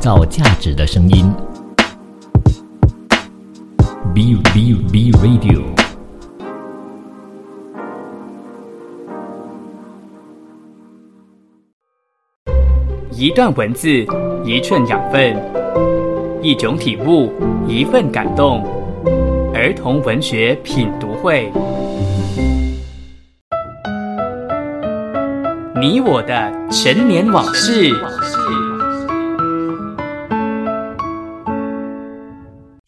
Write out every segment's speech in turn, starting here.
造价值的声音。B B B Radio。一段文字，一寸养分，一种体悟，一份感动。儿童文学品读会，你我的陈年往事。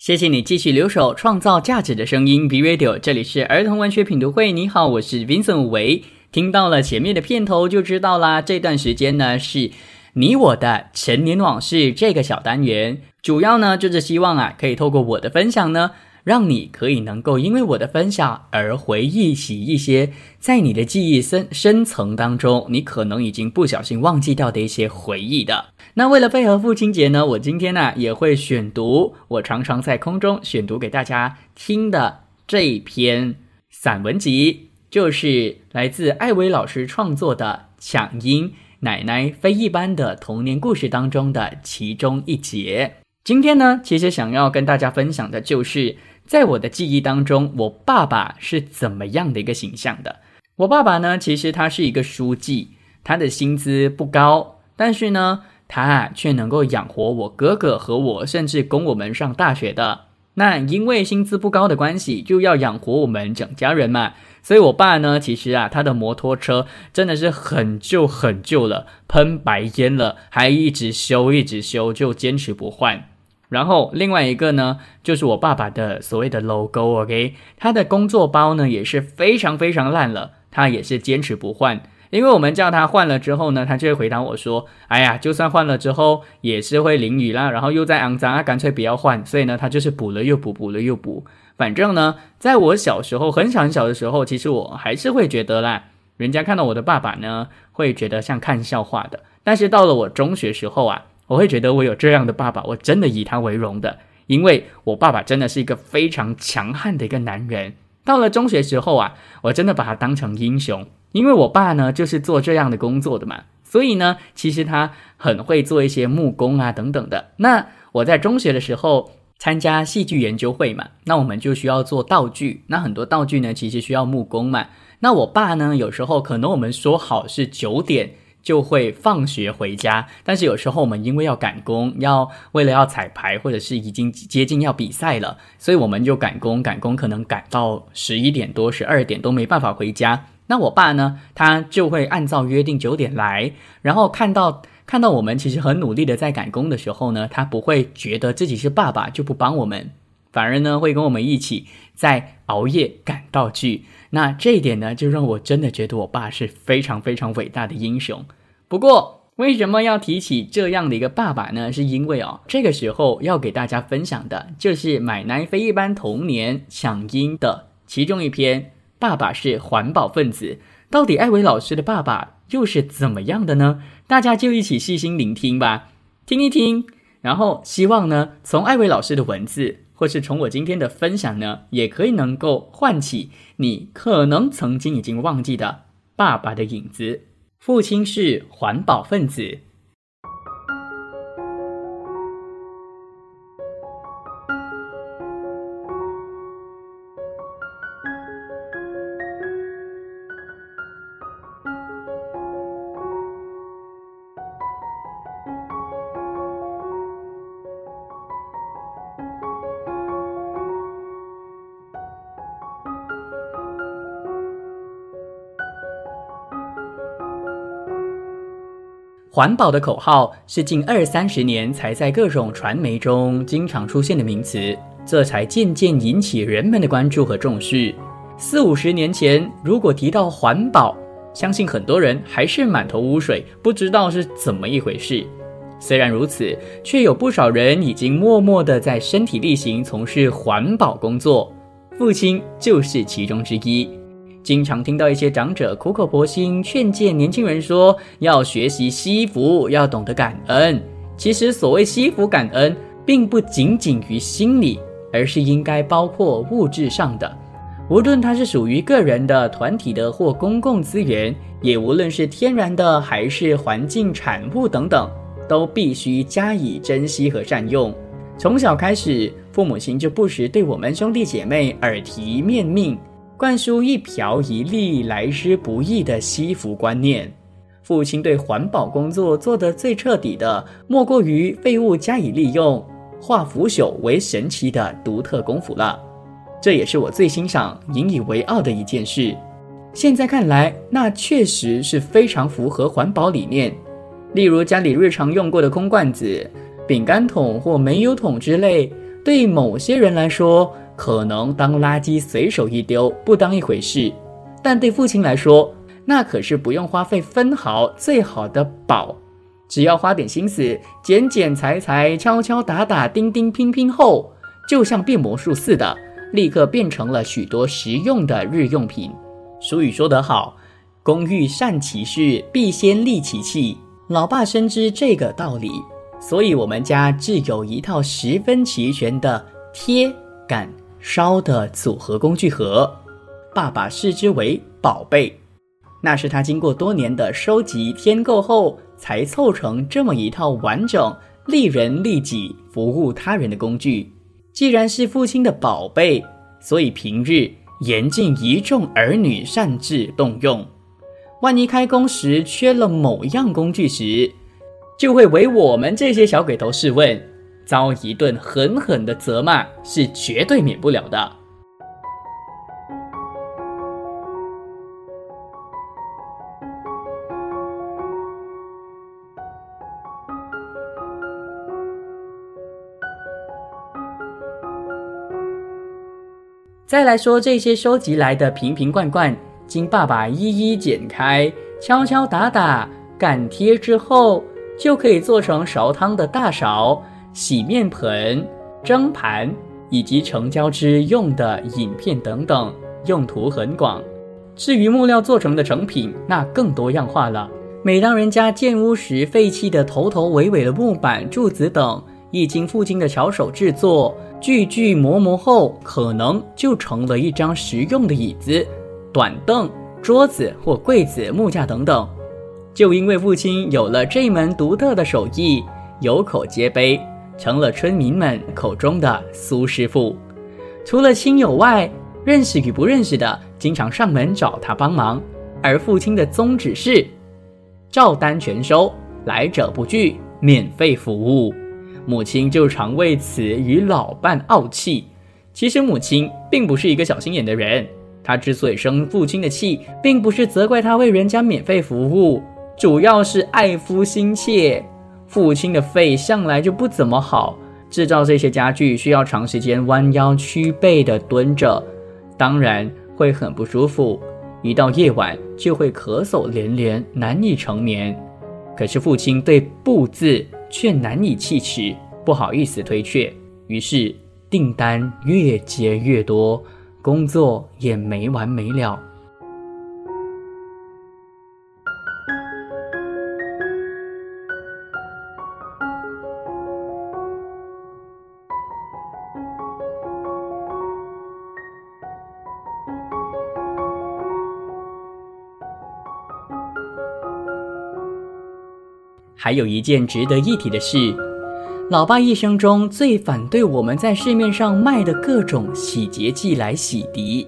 谢谢你继续留守，创造价值的声音。B Radio，这里是儿童文学品读会。你好，我是 Vincent 维。听到了前面的片头就知道啦。这段时间呢，是你我的陈年往事这个小单元，主要呢就是希望啊，可以透过我的分享呢。让你可以能够因为我的分享而回忆起一些在你的记忆深深层当中，你可能已经不小心忘记掉的一些回忆的。那为了配合父亲节呢，我今天呢也会选读我常常在空中选读给大家听的这一篇散文集，就是来自艾薇老师创作的《抢音奶奶非一般的童年故事》当中的其中一节。今天呢，其实想要跟大家分享的就是。在我的记忆当中，我爸爸是怎么样的一个形象的？我爸爸呢，其实他是一个书记，他的薪资不高，但是呢，他却能够养活我哥哥和我，甚至供我们上大学的。那因为薪资不高的关系，就要养活我们整家人嘛。所以，我爸呢，其实啊，他的摩托车真的是很旧很旧了，喷白烟了，还一直修一直修，就坚持不换。然后另外一个呢，就是我爸爸的所谓的 logo，OK，他的工作包呢也是非常非常烂了，他也是坚持不换，因为我们叫他换了之后呢，他就会回答我说：“哎呀，就算换了之后也是会淋雨啦，然后又在肮脏啊，干脆不要换。”所以呢，他就是补了又补，补了又补。反正呢，在我小时候很小很小的时候，其实我还是会觉得啦，人家看到我的爸爸呢，会觉得像看笑话的。但是到了我中学时候啊。我会觉得我有这样的爸爸，我真的以他为荣的，因为我爸爸真的是一个非常强悍的一个男人。到了中学时候啊，我真的把他当成英雄，因为我爸呢就是做这样的工作的嘛，所以呢，其实他很会做一些木工啊等等的。那我在中学的时候参加戏剧研究会嘛，那我们就需要做道具，那很多道具呢其实需要木工嘛。那我爸呢有时候可能我们说好是九点。就会放学回家，但是有时候我们因为要赶工，要为了要彩排，或者是已经接近要比赛了，所以我们就赶工，赶工可能赶到十一点多、十二点都没办法回家。那我爸呢，他就会按照约定九点来，然后看到看到我们其实很努力的在赶工的时候呢，他不会觉得自己是爸爸就不帮我们，反而呢会跟我们一起在熬夜赶道具。那这一点呢，就让我真的觉得我爸是非常非常伟大的英雄。不过，为什么要提起这样的一个爸爸呢？是因为哦，这个时候要给大家分享的就是《买奶非一般童年抢音》的其中一篇《爸爸是环保分子》。到底艾薇老师的爸爸又是怎么样的呢？大家就一起细心聆听吧，听一听。然后，希望呢，从艾薇老师的文字。或是从我今天的分享呢，也可以能够唤起你可能曾经已经忘记的爸爸的影子。父亲是环保分子。环保的口号是近二三十年才在各种传媒中经常出现的名词，这才渐渐引起人们的关注和重视。四五十年前，如果提到环保，相信很多人还是满头雾水，不知道是怎么一回事。虽然如此，却有不少人已经默默地在身体力行从事环保工作，父亲就是其中之一。经常听到一些长者苦口婆心劝诫年轻人说，要学习惜福，要懂得感恩。其实，所谓惜福感恩，并不仅仅于心理，而是应该包括物质上的。无论它是属于个人的、团体的或公共资源，也无论是天然的还是环境产物等等，都必须加以珍惜和善用。从小开始，父母亲就不时对我们兄弟姐妹耳提面命，灌输一瓢一粒来之不易的惜福观念。父亲对环保工作做得最彻底的，莫过于废物加以利用，化腐朽为神奇的独特功夫了。这也是我最欣赏、引以为傲的一件事。现在看来，那确实是非常符合环保理念。例如家里日常用过的空罐子、饼干桶或煤油桶之类，对某些人来说，可能当垃圾随手一丢，不当一回事；但对父亲来说，那可是不用花费分毫最好的宝。只要花点心思，剪剪裁裁、敲敲打打、钉钉拼拼后，就像变魔术似的，立刻变成了许多实用的日用品。俗语说得好：“工欲善其事，必先利其器。”老爸深知这个道理，所以我们家自有一套十分齐全的贴、感、烧的组合工具盒。爸爸视之为宝贝，那是他经过多年的收集添购后才凑成这么一套完整、利人利己、服务他人的工具。既然是父亲的宝贝，所以平日。严禁一众儿女擅自动用，万一开工时缺了某样工具时，就会为我们这些小鬼头试问，遭一顿狠狠的责骂是绝对免不了的。再来说这些收集来的瓶瓶罐罐，经爸爸一一剪开、敲敲打打、擀贴之后，就可以做成勺汤的大勺、洗面盆、蒸盘以及成胶之用的饮片等等，用途很广。至于木料做成的成品，那更多样化了。每当人家建屋时废弃的头头尾尾的木板、柱子等，一经父亲的巧手制作。锯锯磨磨后，可能就成了一张实用的椅子、短凳、桌子或柜子、木架等等。就因为父亲有了这门独特的手艺，有口皆碑，成了村民们口中的苏师傅。除了亲友外，认识与不认识的经常上门找他帮忙。而父亲的宗旨是：照单全收，来者不拒，免费服务。母亲就常为此与老伴傲气。其实母亲并不是一个小心眼的人，她之所以生父亲的气，并不是责怪他为人家免费服务，主要是爱夫心切。父亲的肺向来就不怎么好，制造这些家具需要长时间弯腰屈背的蹲着，当然会很不舒服。一到夜晚就会咳嗽连连，难以成眠。可是父亲对“不”字。却难以启齿，不好意思推却，于是订单越接越多，工作也没完没了。还有一件值得一提的是，老爸一生中最反对我们在市面上卖的各种洗洁剂来洗涤，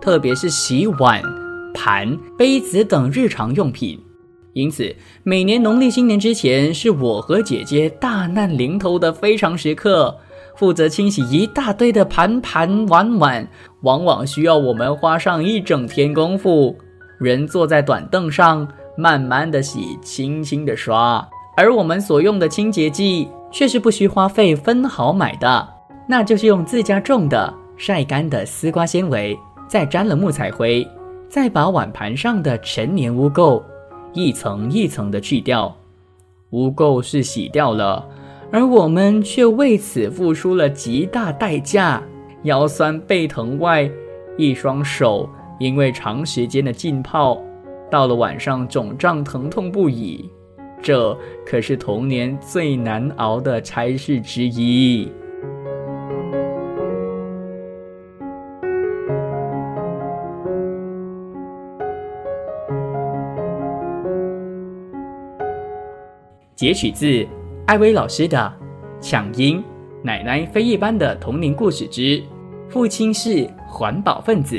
特别是洗碗、盘、杯子等日常用品。因此，每年农历新年之前，是我和姐姐大难临头的非常时刻，负责清洗一大堆的盘盘碗碗，往往需要我们花上一整天功夫，人坐在短凳上，慢慢的洗，轻轻的刷。而我们所用的清洁剂却是不需花费分毫买的，那就是用自家种的晒干的丝瓜纤维，再沾了木材灰，再把碗盘上的陈年污垢一层一层的去掉。污垢是洗掉了，而我们却为此付出了极大代价，腰酸背疼外，一双手因为长时间的浸泡，到了晚上肿胀疼痛不已。这可是童年最难熬的差事之一。截取自艾薇老师的《抢音奶奶非一般的童年故事之父亲是环保分子》。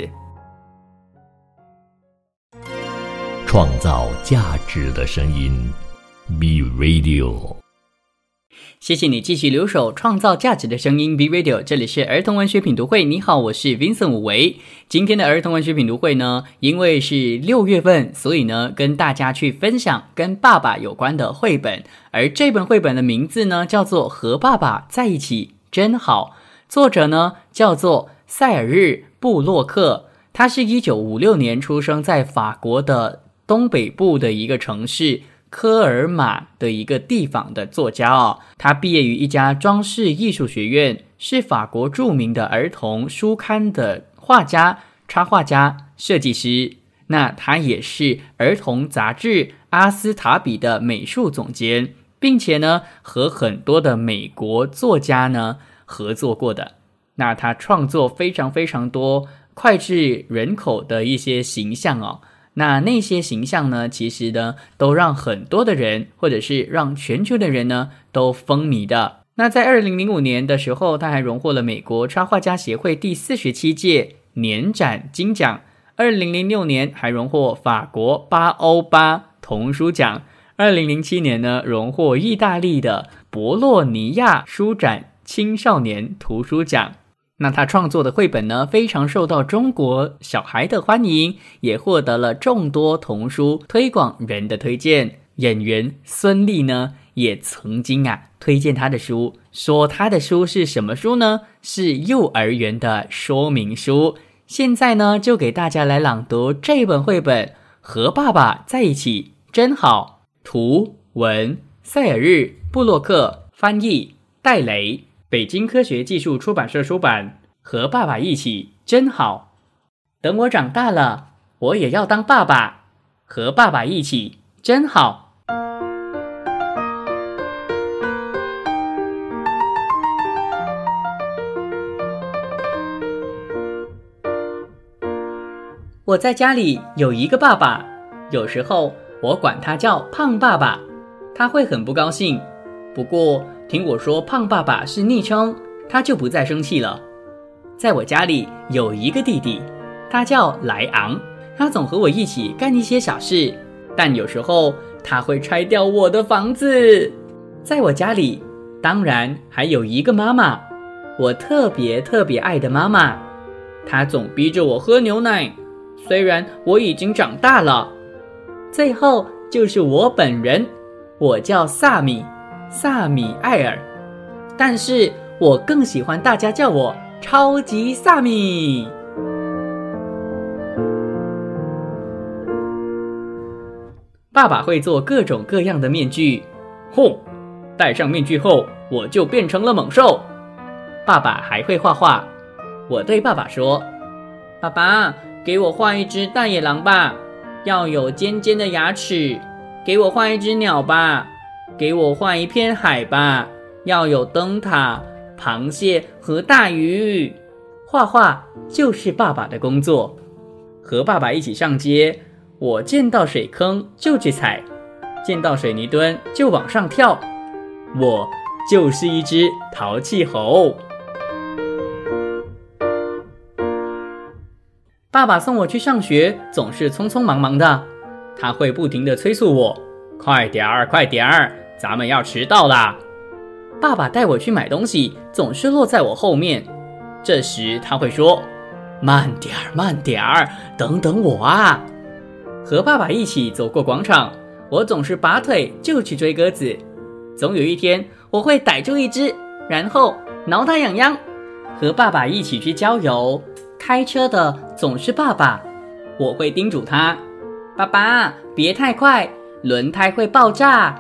创造价值的声音，B Radio。谢谢你继续留守创造价值的声音 B Radio，这里是儿童文学品读会。你好，我是 Vincent 武维。今天的儿童文学品读会呢，因为是六月份，所以呢，跟大家去分享跟爸爸有关的绘本。而这本绘本的名字呢，叫做《和爸爸在一起真好》，作者呢叫做塞尔日布洛克，他是一九五六年出生在法国的东北部的一个城市。科尔玛的一个地方的作家哦，他毕业于一家装饰艺术学院，是法国著名的儿童书刊的画家、插画家、设计师。那他也是儿童杂志《阿斯塔比》的美术总监，并且呢，和很多的美国作家呢合作过的。那他创作非常非常多脍炙人口的一些形象哦。那那些形象呢？其实呢，都让很多的人，或者是让全球的人呢，都风靡的。那在二零零五年的时候，他还荣获了美国插画家协会第四十七届年展金奖。二零零六年还荣获法国巴欧巴童书奖。二零零七年呢，荣获意大利的博洛尼亚书展青少年图书奖。那他创作的绘本呢，非常受到中国小孩的欢迎，也获得了众多童书推广人的推荐。演员孙俪呢，也曾经啊推荐他的书，说他的书是什么书呢？是幼儿园的说明书。现在呢，就给大家来朗读这本绘本《和爸爸在一起真好》。图文塞尔日布洛克翻译戴雷。北京科学技术出版社出版，《和爸爸一起真好》。等我长大了，我也要当爸爸，和爸爸一起真好。我在家里有一个爸爸，有时候我管他叫胖爸爸，他会很不高兴。不过。听我说，胖爸爸是昵称，他就不再生气了。在我家里有一个弟弟，他叫莱昂，他总和我一起干一些小事，但有时候他会拆掉我的房子。在我家里，当然还有一个妈妈，我特别特别爱的妈妈，她总逼着我喝牛奶，虽然我已经长大了。最后就是我本人，我叫萨米。萨米艾尔，但是我更喜欢大家叫我超级萨米。爸爸会做各种各样的面具，哼，戴上面具后我就变成了猛兽。爸爸还会画画，我对爸爸说：“爸爸，给我画一只大野狼吧，要有尖尖的牙齿。给我画一只鸟吧。”给我画一片海吧，要有灯塔、螃蟹和大鱼。画画就是爸爸的工作。和爸爸一起上街，我见到水坑就去踩，见到水泥墩就往上跳。我就是一只淘气猴。爸爸送我去上学总是匆匆忙忙的，他会不停地催促我：“快点儿，快点儿。”咱们要迟到啦！爸爸带我去买东西，总是落在我后面。这时他会说：“慢点儿，慢点儿，等等我啊！”和爸爸一起走过广场，我总是拔腿就去追鸽子。总有一天，我会逮住一只，然后挠它痒痒。和爸爸一起去郊游，开车的总是爸爸，我会叮嘱他：“爸爸，别太快，轮胎会爆炸。”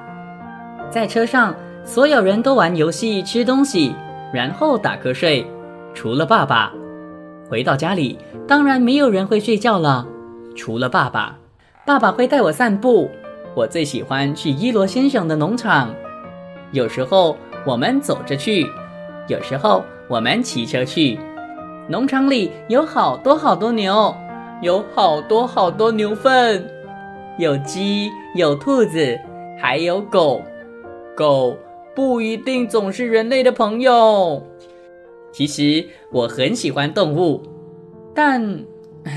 在车上，所有人都玩游戏、吃东西，然后打瞌睡，除了爸爸。回到家里，当然没有人会睡觉了，除了爸爸。爸爸会带我散步，我最喜欢去伊罗先生的农场。有时候我们走着去，有时候我们骑车去。农场里有好多好多牛，有好多好多牛粪，有鸡，有兔子，还有狗。狗不一定总是人类的朋友。其实我很喜欢动物，但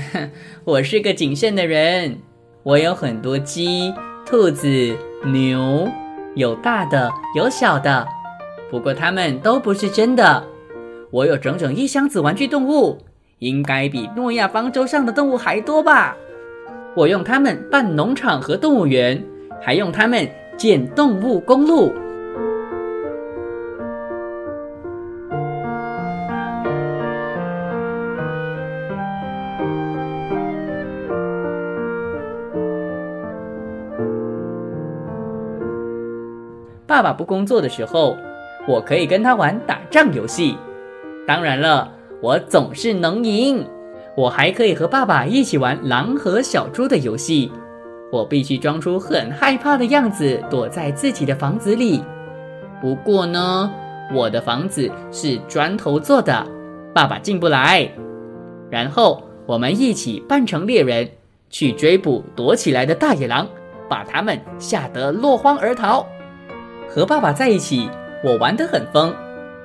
我是个谨慎的人。我有很多鸡、兔子、牛，有大的，有小的，不过它们都不是真的。我有整整一箱子玩具动物，应该比诺亚方舟上的动物还多吧？我用它们办农场和动物园，还用它们建动物公路。爸爸不工作的时候，我可以跟他玩打仗游戏。当然了，我总是能赢。我还可以和爸爸一起玩狼和小猪的游戏。我必须装出很害怕的样子，躲在自己的房子里。不过呢，我的房子是砖头做的，爸爸进不来。然后我们一起扮成猎人，去追捕躲起来的大野狼，把他们吓得落荒而逃。和爸爸在一起，我玩得很疯。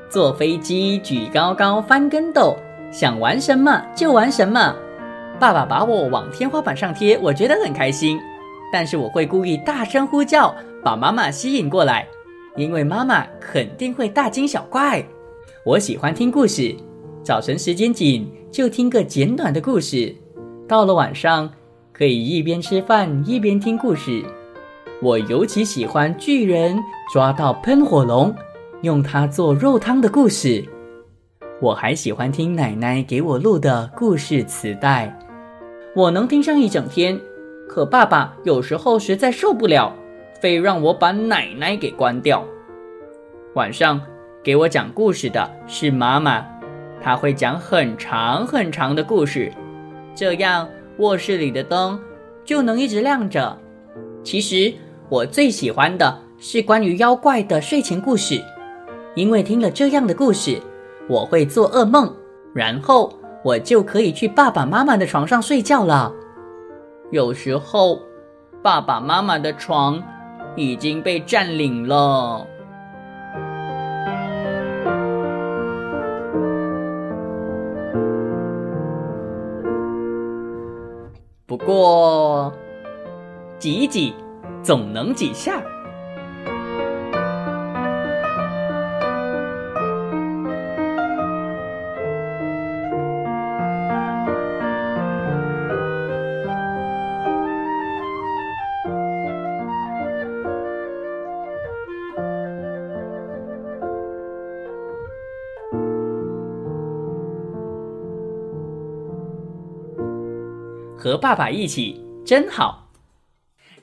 坐飞机，举高高，翻跟斗，想玩什么就玩什么。爸爸把我往天花板上贴，我觉得很开心。但是我会故意大声呼叫，把妈妈吸引过来，因为妈妈肯定会大惊小怪。我喜欢听故事，早晨时间紧，就听个简短的故事。到了晚上，可以一边吃饭一边听故事。我尤其喜欢巨人抓到喷火龙。用它做肉汤的故事，我还喜欢听奶奶给我录的故事磁带，我能听上一整天。可爸爸有时候实在受不了，非让我把奶奶给关掉。晚上给我讲故事的是妈妈，她会讲很长很长的故事，这样卧室里的灯就能一直亮着。其实我最喜欢的是关于妖怪的睡前故事。因为听了这样的故事，我会做噩梦，然后我就可以去爸爸妈妈的床上睡觉了。有时候，爸爸妈妈的床已经被占领了。不过，挤一挤，总能挤下。和爸爸一起真好。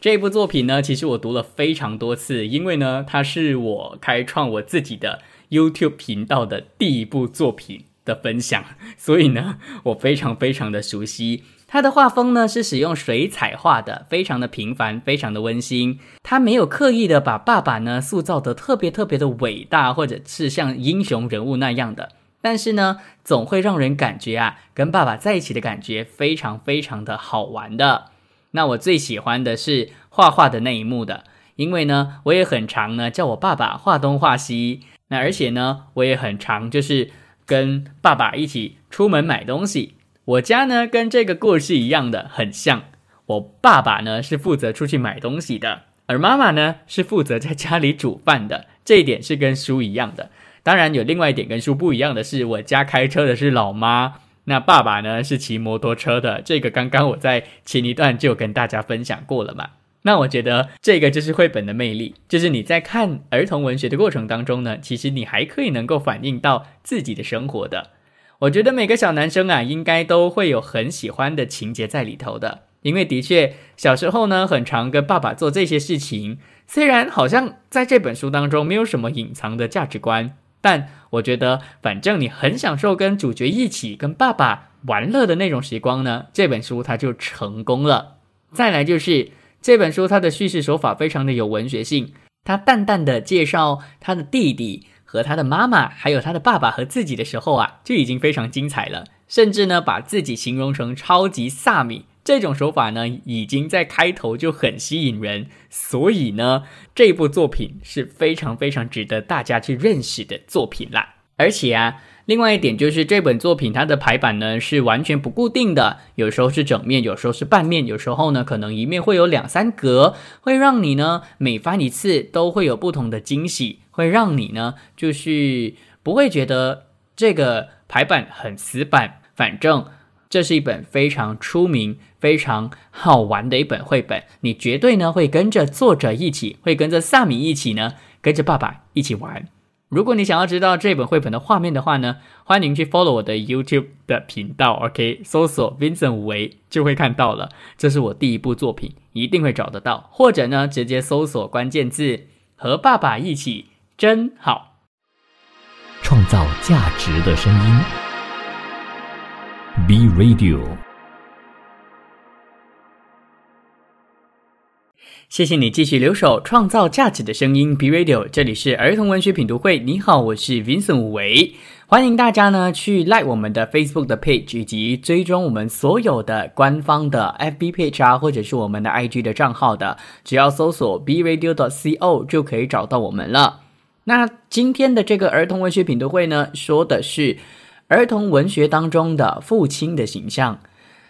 这部作品呢，其实我读了非常多次，因为呢，它是我开创我自己的 YouTube 频道的第一部作品的分享，所以呢，我非常非常的熟悉。它的画风呢是使用水彩画的，非常的平凡，非常的温馨。它没有刻意的把爸爸呢塑造的特别特别的伟大，或者是像英雄人物那样的。但是呢，总会让人感觉啊，跟爸爸在一起的感觉非常非常的好玩的。那我最喜欢的是画画的那一幕的，因为呢，我也很常呢叫我爸爸画东画西。那而且呢，我也很常就是跟爸爸一起出门买东西。我家呢跟这个故事一样的很像，我爸爸呢是负责出去买东西的，而妈妈呢是负责在家里煮饭的。这一点是跟书一样的。当然有另外一点跟书不一样的是，我家开车的是老妈，那爸爸呢是骑摩托车的。这个刚刚我在前一段就跟大家分享过了嘛。那我觉得这个就是绘本的魅力，就是你在看儿童文学的过程当中呢，其实你还可以能够反映到自己的生活的。我觉得每个小男生啊，应该都会有很喜欢的情节在里头的，因为的确小时候呢，很常跟爸爸做这些事情，虽然好像在这本书当中没有什么隐藏的价值观。但我觉得，反正你很享受跟主角一起跟爸爸玩乐的那种时光呢，这本书它就成功了。再来就是这本书它的叙事手法非常的有文学性，它淡淡的介绍他的弟弟和他的妈妈，还有他的爸爸和自己的时候啊，就已经非常精彩了。甚至呢，把自己形容成超级萨米，这种手法呢，已经在开头就很吸引人，所以呢，这部作品是非常非常值得大家去认识的作品啦。而且啊，另外一点就是这本作品它的排版呢是完全不固定的，有时候是整面，有时候是半面，有时候呢可能一面会有两三格，会让你呢每翻一次都会有不同的惊喜，会让你呢就是不会觉得这个排版很死板，反正。这是一本非常出名、非常好玩的一本绘本，你绝对呢会跟着作者一起，会跟着萨米一起呢，跟着爸爸一起玩。如果你想要知道这本绘本的画面的话呢，欢迎去 follow 我的 YouTube 的频道，OK，搜索 Vincent 五维就会看到了。这是我第一部作品，一定会找得到，或者呢直接搜索关键字“和爸爸一起真好”，创造价值的声音。B Radio，谢谢你继续留守，创造价值的声音。B Radio，这里是儿童文学品读会。你好，我是 Vincent 吴维，欢迎大家呢去 like 我们的 Facebook 的 page，以及追踪我们所有的官方的 FB page 啊，或者是我们的 IG 的账号的，只要搜索 B Radio 的 CO 就可以找到我们了。那今天的这个儿童文学品读会呢，说的是。儿童文学当中的父亲的形象，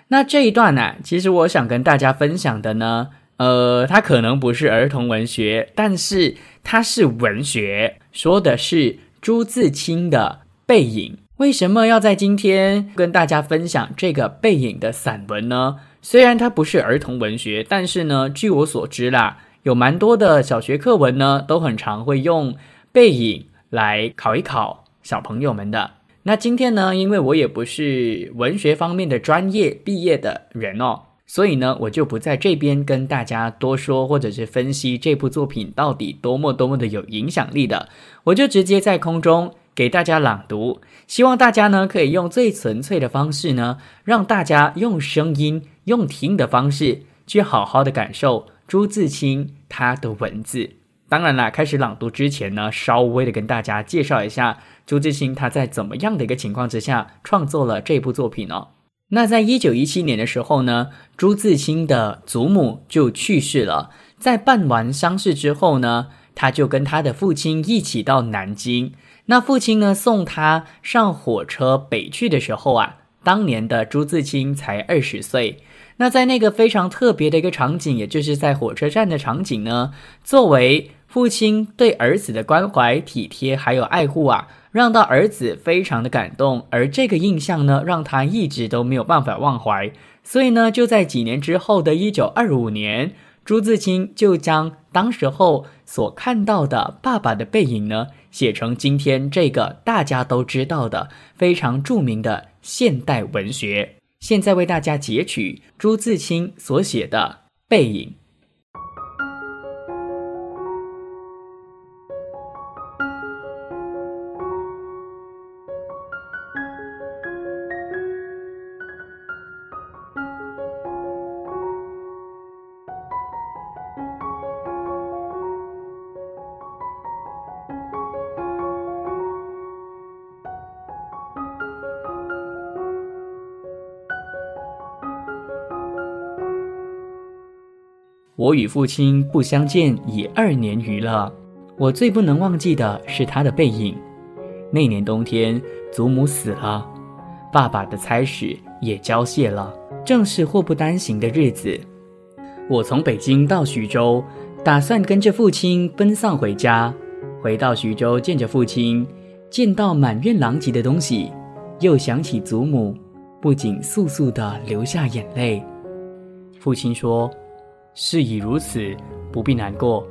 那这一段呢，其实我想跟大家分享的呢，呃，它可能不是儿童文学，但是它是文学，说的是朱自清的《背影》。为什么要在今天跟大家分享这个《背影》的散文呢？虽然它不是儿童文学，但是呢，据我所知啦，有蛮多的小学课文呢，都很常会用《背影》来考一考小朋友们的。那今天呢，因为我也不是文学方面的专业毕业的人哦，所以呢，我就不在这边跟大家多说，或者是分析这部作品到底多么多么的有影响力的，我就直接在空中给大家朗读，希望大家呢可以用最纯粹的方式呢，让大家用声音、用听的方式去好好的感受朱自清他的文字。当然啦，开始朗读之前呢，稍微的跟大家介绍一下。朱自清他在怎么样的一个情况之下创作了这部作品呢？那在一九一七年的时候呢，朱自清的祖母就去世了。在办完丧事之后呢，他就跟他的父亲一起到南京。那父亲呢送他上火车北去的时候啊，当年的朱自清才二十岁。那在那个非常特别的一个场景，也就是在火车站的场景呢，作为父亲对儿子的关怀、体贴还有爱护啊。让到儿子非常的感动，而这个印象呢，让他一直都没有办法忘怀。所以呢，就在几年之后的一九二五年，朱自清就将当时候所看到的爸爸的背影呢，写成今天这个大家都知道的非常著名的现代文学。现在为大家截取朱自清所写的背影。我与父亲不相见已二年余了，我最不能忘记的是他的背影。那年冬天，祖母死了，爸爸的差使也交卸了，正是祸不单行的日子。我从北京到徐州，打算跟着父亲奔丧回家。回到徐州，见着父亲，见到满院狼藉的东西，又想起祖母，不仅簌簌地流下眼泪。父亲说。事已如此，不必难过。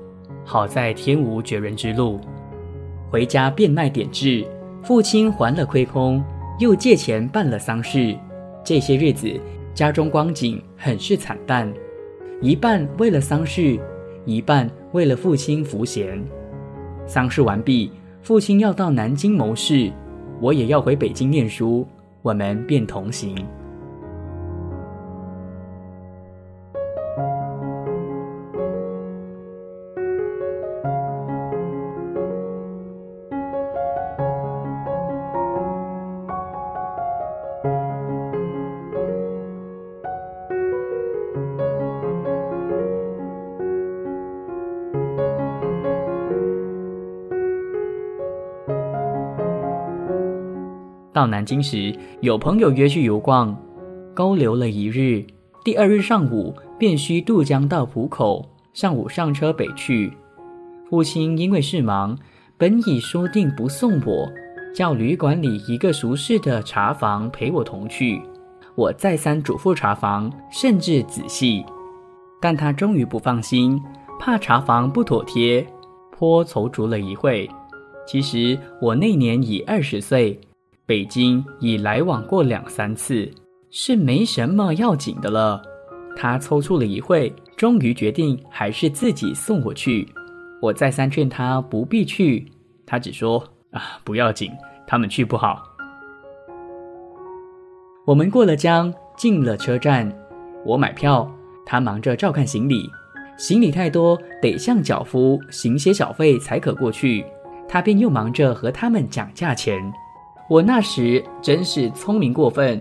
好在天无绝人之路。回家变卖点痣，父亲还了亏空，又借钱办了丧事。这些日子，家中光景很是惨淡，一半为了丧事，一半为了父亲福闲。丧事完毕，父亲要到南京谋事，我也要回北京念书，我们便同行。到南京时，有朋友约去游逛，勾留了一日。第二日上午，便需渡江到浦口，上午上车北去。父亲因为事忙，本已说定不送我，叫旅馆里一个熟识的茶房陪我同去。我再三嘱咐茶房，甚至仔细，但他终于不放心，怕茶房不妥帖，颇踌躇了一会。其实我那年已二十岁。北京已来往过两三次，是没什么要紧的了。他踌躇了一会，终于决定还是自己送我去。我再三劝他不必去，他只说：“啊，不要紧，他们去不好。”我们过了江，进了车站，我买票，他忙着照看行李。行李太多，得向脚夫行些小费才可过去。他便又忙着和他们讲价钱。我那时真是聪明过分，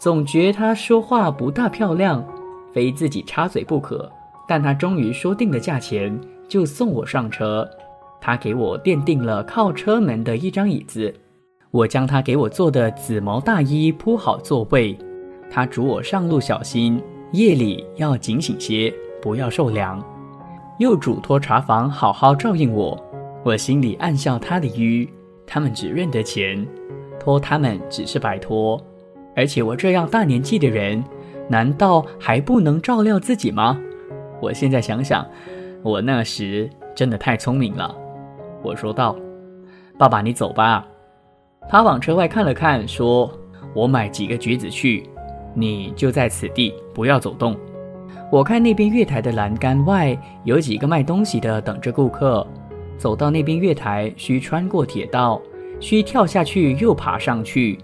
总觉他说话不大漂亮，非自己插嘴不可。但他终于说定了价钱，就送我上车。他给我垫定了靠车门的一张椅子，我将他给我做的紫毛大衣铺好座位。他嘱我上路小心，夜里要警醒些，不要受凉。又嘱托茶房好好照应我。我心里暗笑他的愚，他们只认得钱。托他们只是摆脱，而且我这样大年纪的人，难道还不能照料自己吗？我现在想想，我那时真的太聪明了。我说道：“爸爸，你走吧。”他往车外看了看，说：“我买几个橘子去，你就在此地，不要走动。我看那边月台的栏杆外有几个卖东西的等着顾客，走到那边月台需穿过铁道。”需跳下去又爬上去。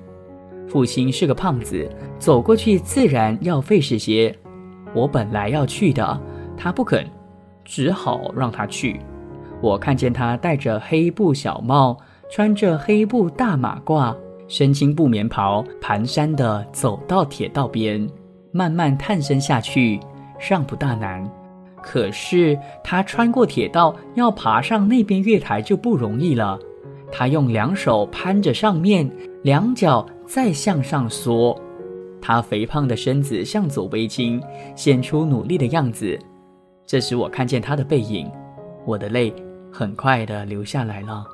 父亲是个胖子，走过去自然要费事些。我本来要去的，他不肯，只好让他去。我看见他戴着黑布小帽，穿着黑布大马褂，身青布棉袍，蹒跚地走到铁道边，慢慢探身下去，尚不大难。可是他穿过铁道，要爬上那边月台就不容易了。他用两手攀着上面，两脚再向上缩，他肥胖的身子向左微倾，显出努力的样子。这时我看见他的背影，我的泪很快的流下来了。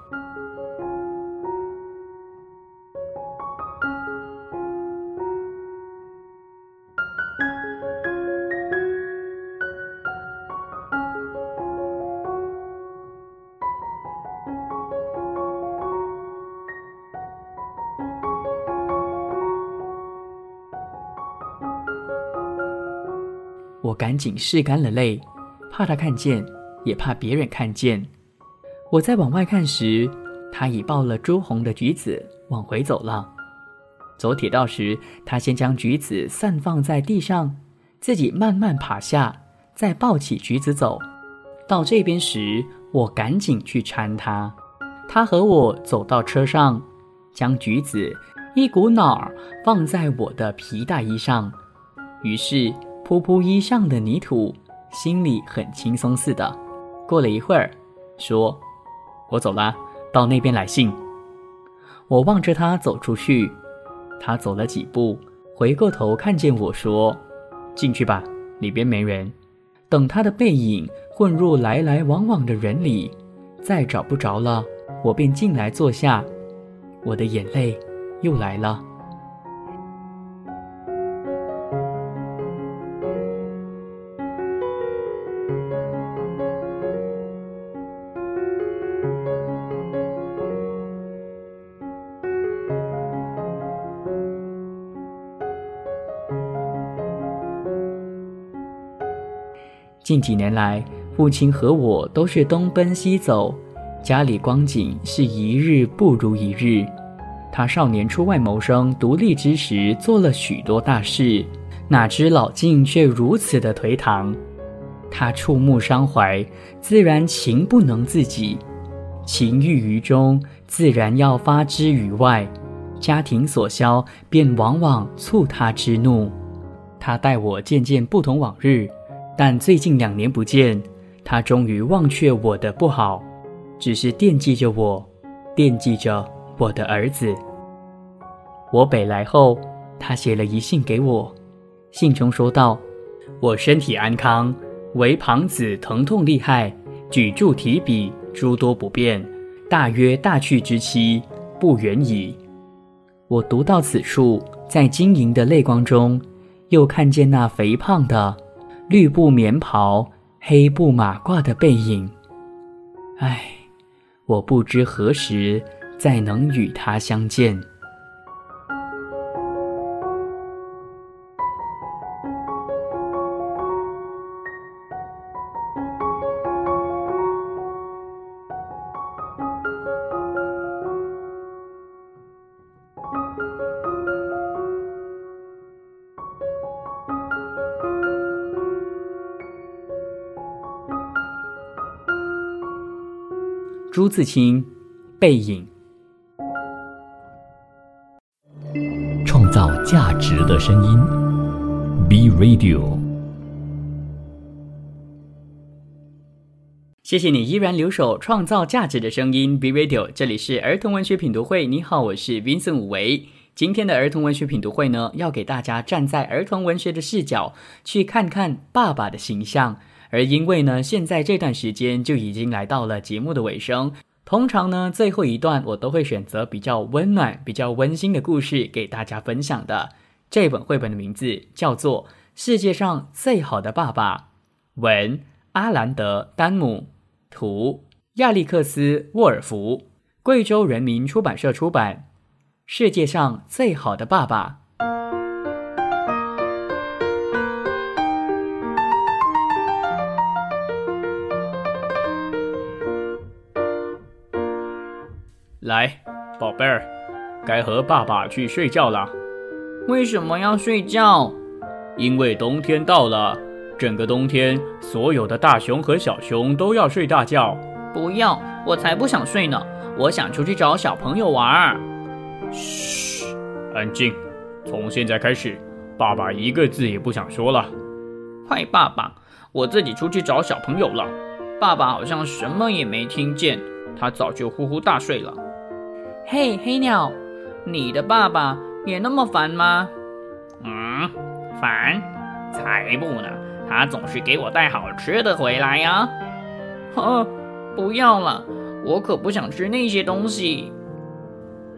赶紧拭干了泪，怕他看见，也怕别人看见。我在往外看时，他已抱了朱红的橘子往回走了。走铁道时，他先将橘子散放在地上，自己慢慢爬下，再抱起橘子走。到这边时，我赶紧去搀他。他和我走到车上，将橘子一股脑儿放在我的皮大衣上，于是。扑扑衣上的泥土，心里很轻松似的。过了一会儿，说：“我走了，到那边来信。”我望着他走出去，他走了几步，回过头看见我说：“进去吧，里边没人。”等他的背影混入来来往往的人里，再找不着了，我便进来坐下。我的眼泪又来了。近几年来，父亲和我都是东奔西走，家里光景是一日不如一日。他少年出外谋生独立之时，做了许多大事，哪知老境却如此的颓唐。他触目伤怀，自然情不能自己，情郁于中，自然要发之于外。家庭所消，便往往促他之怒。他待我渐渐不同往日。但最近两年不见，他终于忘却我的不好，只是惦记着我，惦记着我的儿子。我北来后，他写了一信给我，信中说道：“我身体安康，唯旁子疼痛厉害，举箸提笔诸多不便，大约大去之期不远矣。”我读到此处，在晶莹的泪光中，又看见那肥胖的绿布棉袍、黑布马褂的背影。唉，我不知何时再能与他相见。朱自清，《背影》。创造价值的声音，B Radio。谢谢你依然留守创造价值的声音，B Radio。这里是儿童文学品读会，你好，我是 Vincent 武维。今天的儿童文学品读会呢，要给大家站在儿童文学的视角，去看看爸爸的形象。而因为呢，现在这段时间就已经来到了节目的尾声，通常呢，最后一段我都会选择比较温暖、比较温馨的故事给大家分享的。这本绘本的名字叫做《世界上最好的爸爸》，文阿兰德·丹姆，图亚历克斯·沃尔夫，贵州人民出版社出版，《世界上最好的爸爸》。来，宝贝儿，该和爸爸去睡觉了。为什么要睡觉？因为冬天到了，整个冬天，所有的大熊和小熊都要睡大觉。不要，我才不想睡呢！我想出去找小朋友玩。嘘，安静。从现在开始，爸爸一个字也不想说了。坏爸爸，我自己出去找小朋友了。爸爸好像什么也没听见，他早就呼呼大睡了。嘿，黑鸟，你的爸爸也那么烦吗？嗯，烦？才不呢！他总是给我带好吃的回来呀。呵，不要了，我可不想吃那些东西。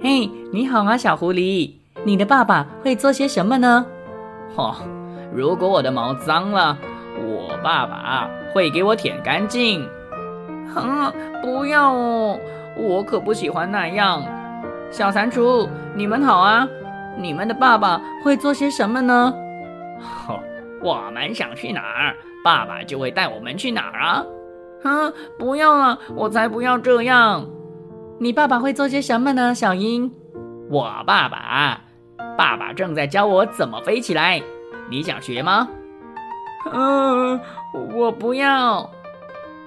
嘿，你好啊，小狐狸，你的爸爸会做些什么呢？哦，如果我的毛脏了，我爸爸会给我舔干净。哼，不要哦，我可不喜欢那样。小蟾蜍，你们好啊！你们的爸爸会做些什么呢？哦，我们想去哪儿，爸爸就会带我们去哪儿啊！哼，不要了，我才不要这样！你爸爸会做些什么呢？小鹰，我爸爸，爸爸正在教我怎么飞起来，你想学吗？嗯，我不要，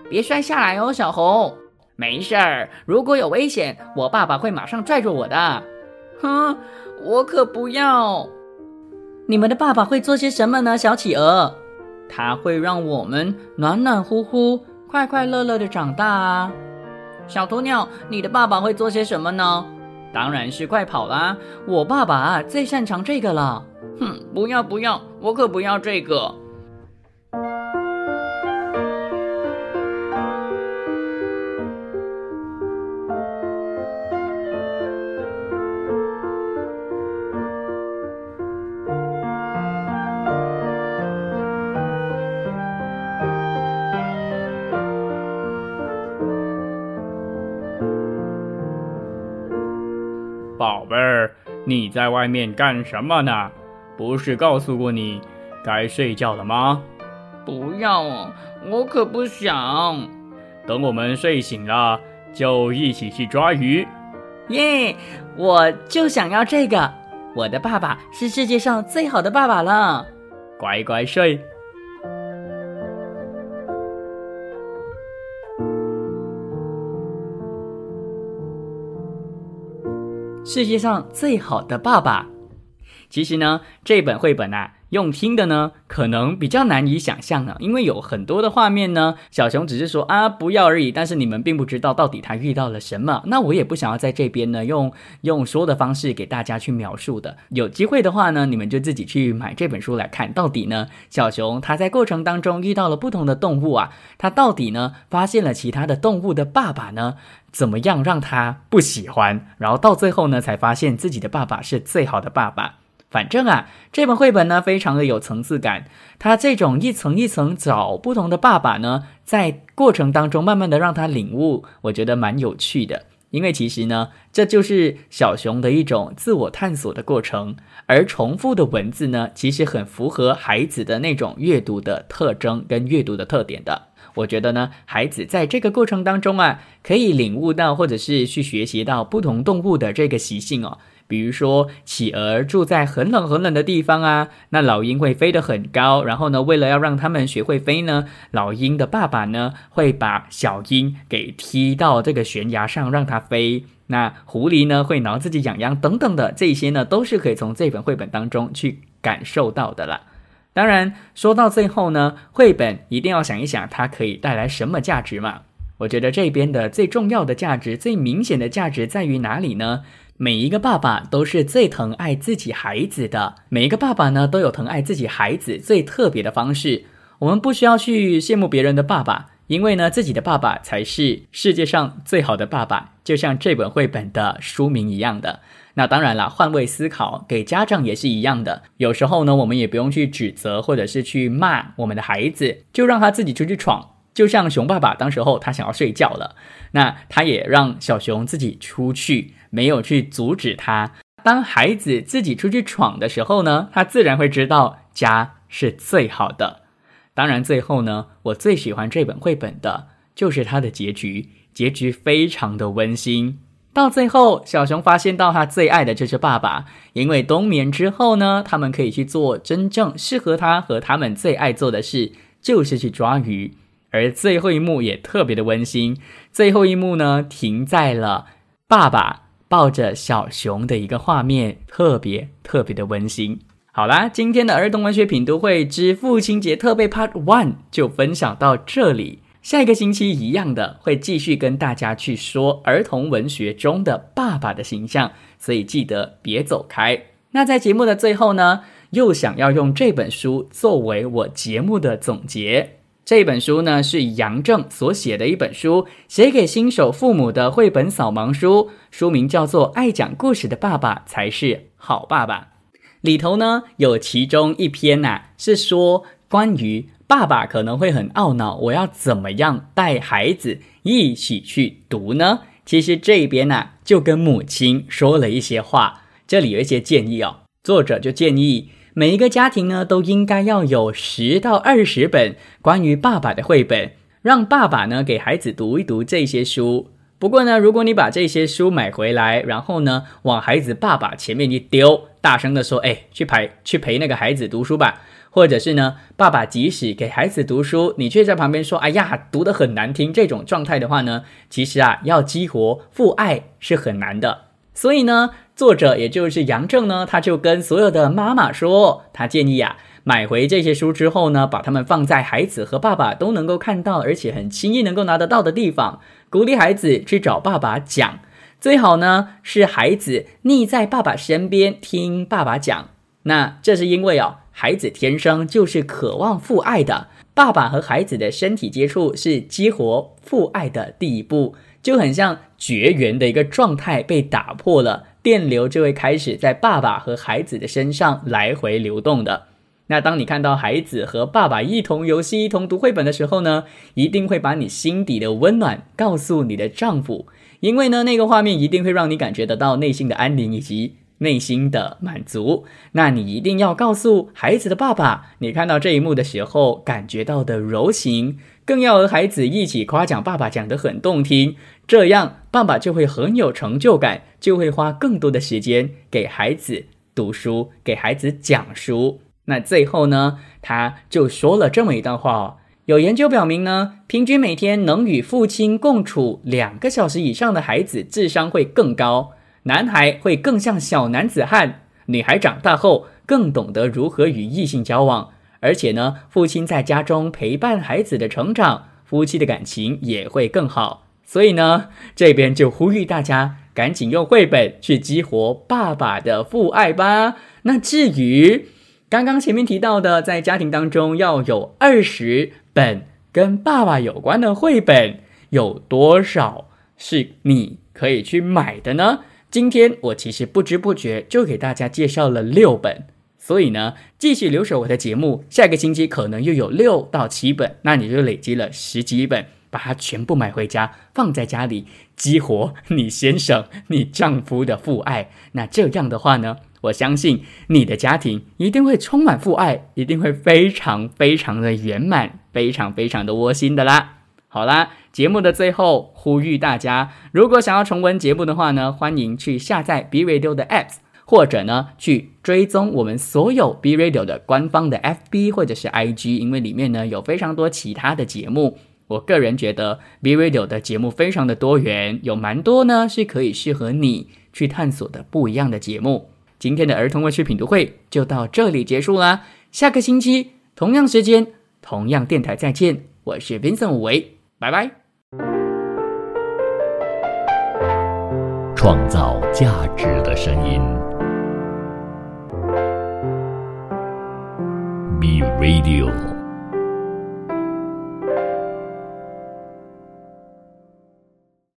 别摔下来哦，小猴。没事儿，如果有危险，我爸爸会马上拽住我的。哼，我可不要。你们的爸爸会做些什么呢，小企鹅？他会让我们暖暖乎乎、快快乐乐的长大啊。小鸵鸟，你的爸爸会做些什么呢？当然是快跑啦！我爸爸最擅长这个了。哼，不要不要，我可不要这个。在外面干什么呢？不是告诉过你该睡觉了吗？不要哦，我可不想。等我们睡醒了，就一起去抓鱼。耶！我就想要这个。我的爸爸是世界上最好的爸爸了。乖乖睡。世界上最好的爸爸，其实呢，这本绘本呢，用听的呢，可能比较难以想象呢，因为有很多的画面呢，小熊只是说啊不要而已，但是你们并不知道到底他遇到了什么。那我也不想要在这边呢用用说的方式给大家去描述的。有机会的话呢，你们就自己去买这本书来看，到底呢小熊他在过程当中遇到了不同的动物啊，他到底呢发现了其他的动物的爸爸呢怎么样让他不喜欢，然后到最后呢才发现自己的爸爸是最好的爸爸。反正啊，这本绘本呢，非常的有层次感。它这种一层一层找不同的爸爸呢，在过程当中慢慢的让他领悟，我觉得蛮有趣的。因为其实呢，这就是小熊的一种自我探索的过程。而重复的文字呢，其实很符合孩子的那种阅读的特征跟阅读的特点的。我觉得呢，孩子在这个过程当中啊，可以领悟到，或者是去学习到不同动物的这个习性哦。比如说，企鹅住在很冷很冷的地方啊，那老鹰会飞得很高，然后呢，为了要让他们学会飞呢，老鹰的爸爸呢会把小鹰给踢到这个悬崖上让它飞。那狐狸呢会挠自己痒痒等等的这些呢，都是可以从这本绘本当中去感受到的了。当然，说到最后呢，绘本一定要想一想它可以带来什么价值嘛？我觉得这边的最重要的价值、最明显的价值在于哪里呢？每一个爸爸都是最疼爱自己孩子的，每一个爸爸呢都有疼爱自己孩子最特别的方式。我们不需要去羡慕别人的爸爸，因为呢自己的爸爸才是世界上最好的爸爸，就像这本绘本的书名一样的。那当然了，换位思考，给家长也是一样的。有时候呢，我们也不用去指责或者是去骂我们的孩子，就让他自己出去闯。就像熊爸爸当时候他想要睡觉了，那他也让小熊自己出去。没有去阻止他。当孩子自己出去闯的时候呢，他自然会知道家是最好的。当然，最后呢，我最喜欢这本绘本的就是它的结局，结局非常的温馨。到最后，小熊发现到他最爱的就是爸爸，因为冬眠之后呢，他们可以去做真正适合他和他们最爱做的事，就是去抓鱼。而最后一幕也特别的温馨，最后一幕呢，停在了爸爸。抱着小熊的一个画面，特别特别的温馨。好啦，今天的儿童文学品读会之父亲节特备 Part One 就分享到这里。下一个星期一样的会继续跟大家去说儿童文学中的爸爸的形象，所以记得别走开。那在节目的最后呢，又想要用这本书作为我节目的总结。这本书呢是杨正所写的一本书，写给新手父母的绘本扫盲书。书名叫做《爱讲故事的爸爸才是好爸爸》。里头呢有其中一篇呐，是说关于爸爸可能会很懊恼，我要怎么样带孩子一起去读呢？其实这边呢就跟母亲说了一些话，这里有一些建议哦。作者就建议。每一个家庭呢，都应该要有十到二十本关于爸爸的绘本，让爸爸呢给孩子读一读这些书。不过呢，如果你把这些书买回来，然后呢往孩子爸爸前面一丢，大声的说：“哎，去陪去陪那个孩子读书吧。”或者是呢，爸爸即使给孩子读书，你却在旁边说：“哎呀，读得很难听。”这种状态的话呢，其实啊，要激活父爱是很难的。所以呢。作者也就是杨正呢，他就跟所有的妈妈说，他建议啊，买回这些书之后呢，把它们放在孩子和爸爸都能够看到，而且很轻易能够拿得到的地方，鼓励孩子去找爸爸讲。最好呢是孩子腻在爸爸身边听爸爸讲。那这是因为哦，孩子天生就是渴望父爱的，爸爸和孩子的身体接触是激活父爱的第一步，就很像绝缘的一个状态被打破了。电流就会开始在爸爸和孩子的身上来回流动的。那当你看到孩子和爸爸一同游戏、一同读绘本的时候呢，一定会把你心底的温暖告诉你的丈夫，因为呢，那个画面一定会让你感觉得到内心的安宁以及内心的满足。那你一定要告诉孩子的爸爸，你看到这一幕的时候感觉到的柔情，更要和孩子一起夸奖爸爸讲得很动听。这样，爸爸就会很有成就感，就会花更多的时间给孩子读书，给孩子讲书。那最后呢，他就说了这么一段话哦：有研究表明呢，平均每天能与父亲共处两个小时以上的孩子，智商会更高，男孩会更像小男子汉，女孩长大后。更懂得如何与异性交往，而且呢，父亲在家中陪伴孩子的成长，夫妻的感情也会更好。所以呢，这边就呼吁大家赶紧用绘本去激活爸爸的父爱吧。那至于刚刚前面提到的，在家庭当中要有二十本跟爸爸有关的绘本，有多少是你可以去买的呢？今天我其实不知不觉就给大家介绍了六本，所以呢，继续留守我的节目，下个星期可能又有六到七本，那你就累积了十几本。把它全部买回家，放在家里，激活你先生、你丈夫的父爱。那这样的话呢，我相信你的家庭一定会充满父爱，一定会非常非常的圆满，非常非常的窝心的啦。好啦，节目的最后呼吁大家，如果想要重温节目的话呢，欢迎去下载 B Radio 的 Apps，或者呢去追踪我们所有 B Radio 的官方的 FB 或者是 IG，因为里面呢有非常多其他的节目。我个人觉得 B Radio 的节目非常的多元，有蛮多呢是可以适合你去探索的不一样的节目。今天的儿童文学品读会就到这里结束啦，下个星期同样时间同样电台再见，我是 Vincent 吴维，拜拜。创造价值的声音，B Radio。